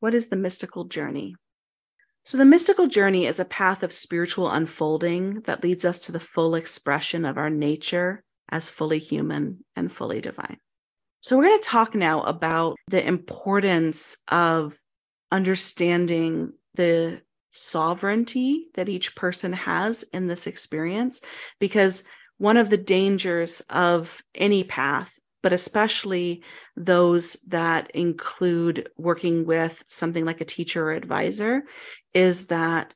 What is the mystical journey? So, the mystical journey is a path of spiritual unfolding that leads us to the full expression of our nature as fully human and fully divine. So, we're going to talk now about the importance of understanding the sovereignty that each person has in this experience, because one of the dangers of any path but especially those that include working with something like a teacher or advisor, is that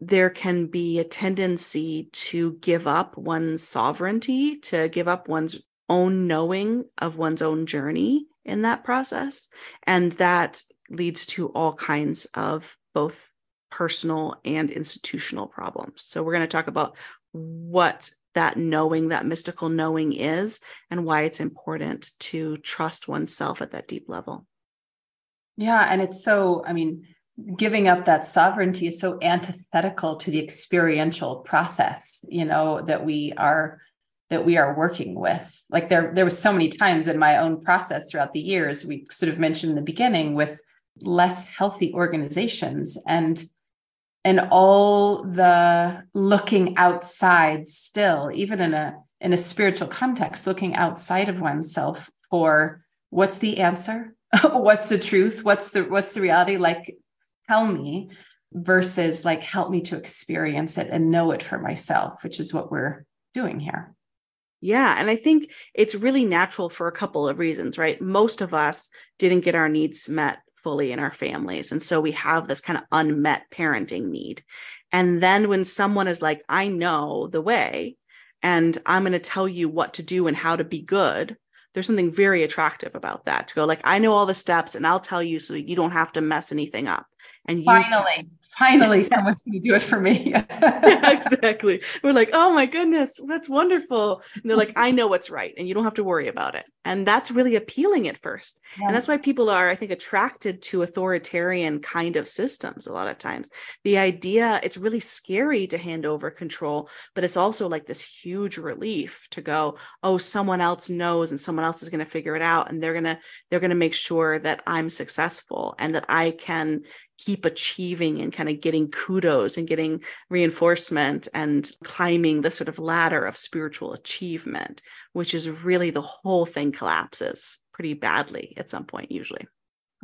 there can be a tendency to give up one's sovereignty, to give up one's own knowing of one's own journey in that process. And that leads to all kinds of both personal and institutional problems. So, we're going to talk about what that knowing, that mystical knowing is, and why it's important to trust oneself at that deep level. Yeah. And it's so, I mean, giving up that sovereignty is so antithetical to the experiential process, you know, that we are that we are working with. Like there, there was so many times in my own process throughout the years, we sort of mentioned in the beginning with less healthy organizations and and all the looking outside still even in a in a spiritual context looking outside of oneself for what's the answer what's the truth what's the what's the reality like tell me versus like help me to experience it and know it for myself which is what we're doing here yeah. And I think it's really natural for a couple of reasons, right? Most of us didn't get our needs met fully in our families. And so we have this kind of unmet parenting need. And then when someone is like, I know the way, and I'm going to tell you what to do and how to be good, there's something very attractive about that to go, like, I know all the steps and I'll tell you so you don't have to mess anything up. And you finally, finally someone's going to do it for me. Yeah, exactly. We're like oh my goodness that's wonderful. And they're like i know what's right and you don't have to worry about it. And that's really appealing at first. Yeah. and that's why people are i think attracted to authoritarian kind of systems a lot of times. The idea it's really scary to hand over control but it's also like this huge relief to go oh someone else knows and someone else is going to figure it out and they're going to they're going to make sure that i'm successful and that i can keep achieving and kind of getting kudos and getting reinforcement and climbing the sort of ladder of spiritual achievement, which is really the whole thing collapses pretty badly at some point, usually.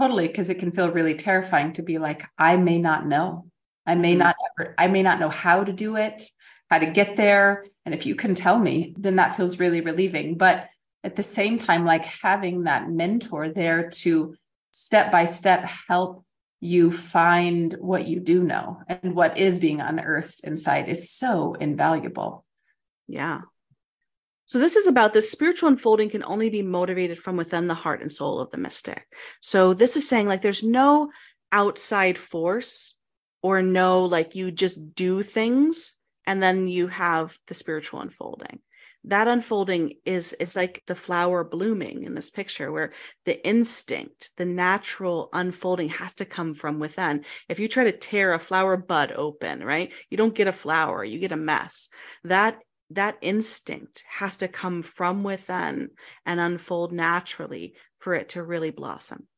Totally, because it can feel really terrifying to be like, I may not know. I may mm-hmm. not ever, I may not know how to do it, how to get there. And if you can tell me, then that feels really relieving. But at the same time, like having that mentor there to step by step help you find what you do know and what is being unearthed inside is so invaluable. Yeah. So, this is about the spiritual unfolding can only be motivated from within the heart and soul of the mystic. So, this is saying like there's no outside force or no like you just do things and then you have the spiritual unfolding that unfolding is it's like the flower blooming in this picture where the instinct the natural unfolding has to come from within. If you try to tear a flower bud open right you don't get a flower you get a mess. That that instinct has to come from within and unfold naturally for it to really blossom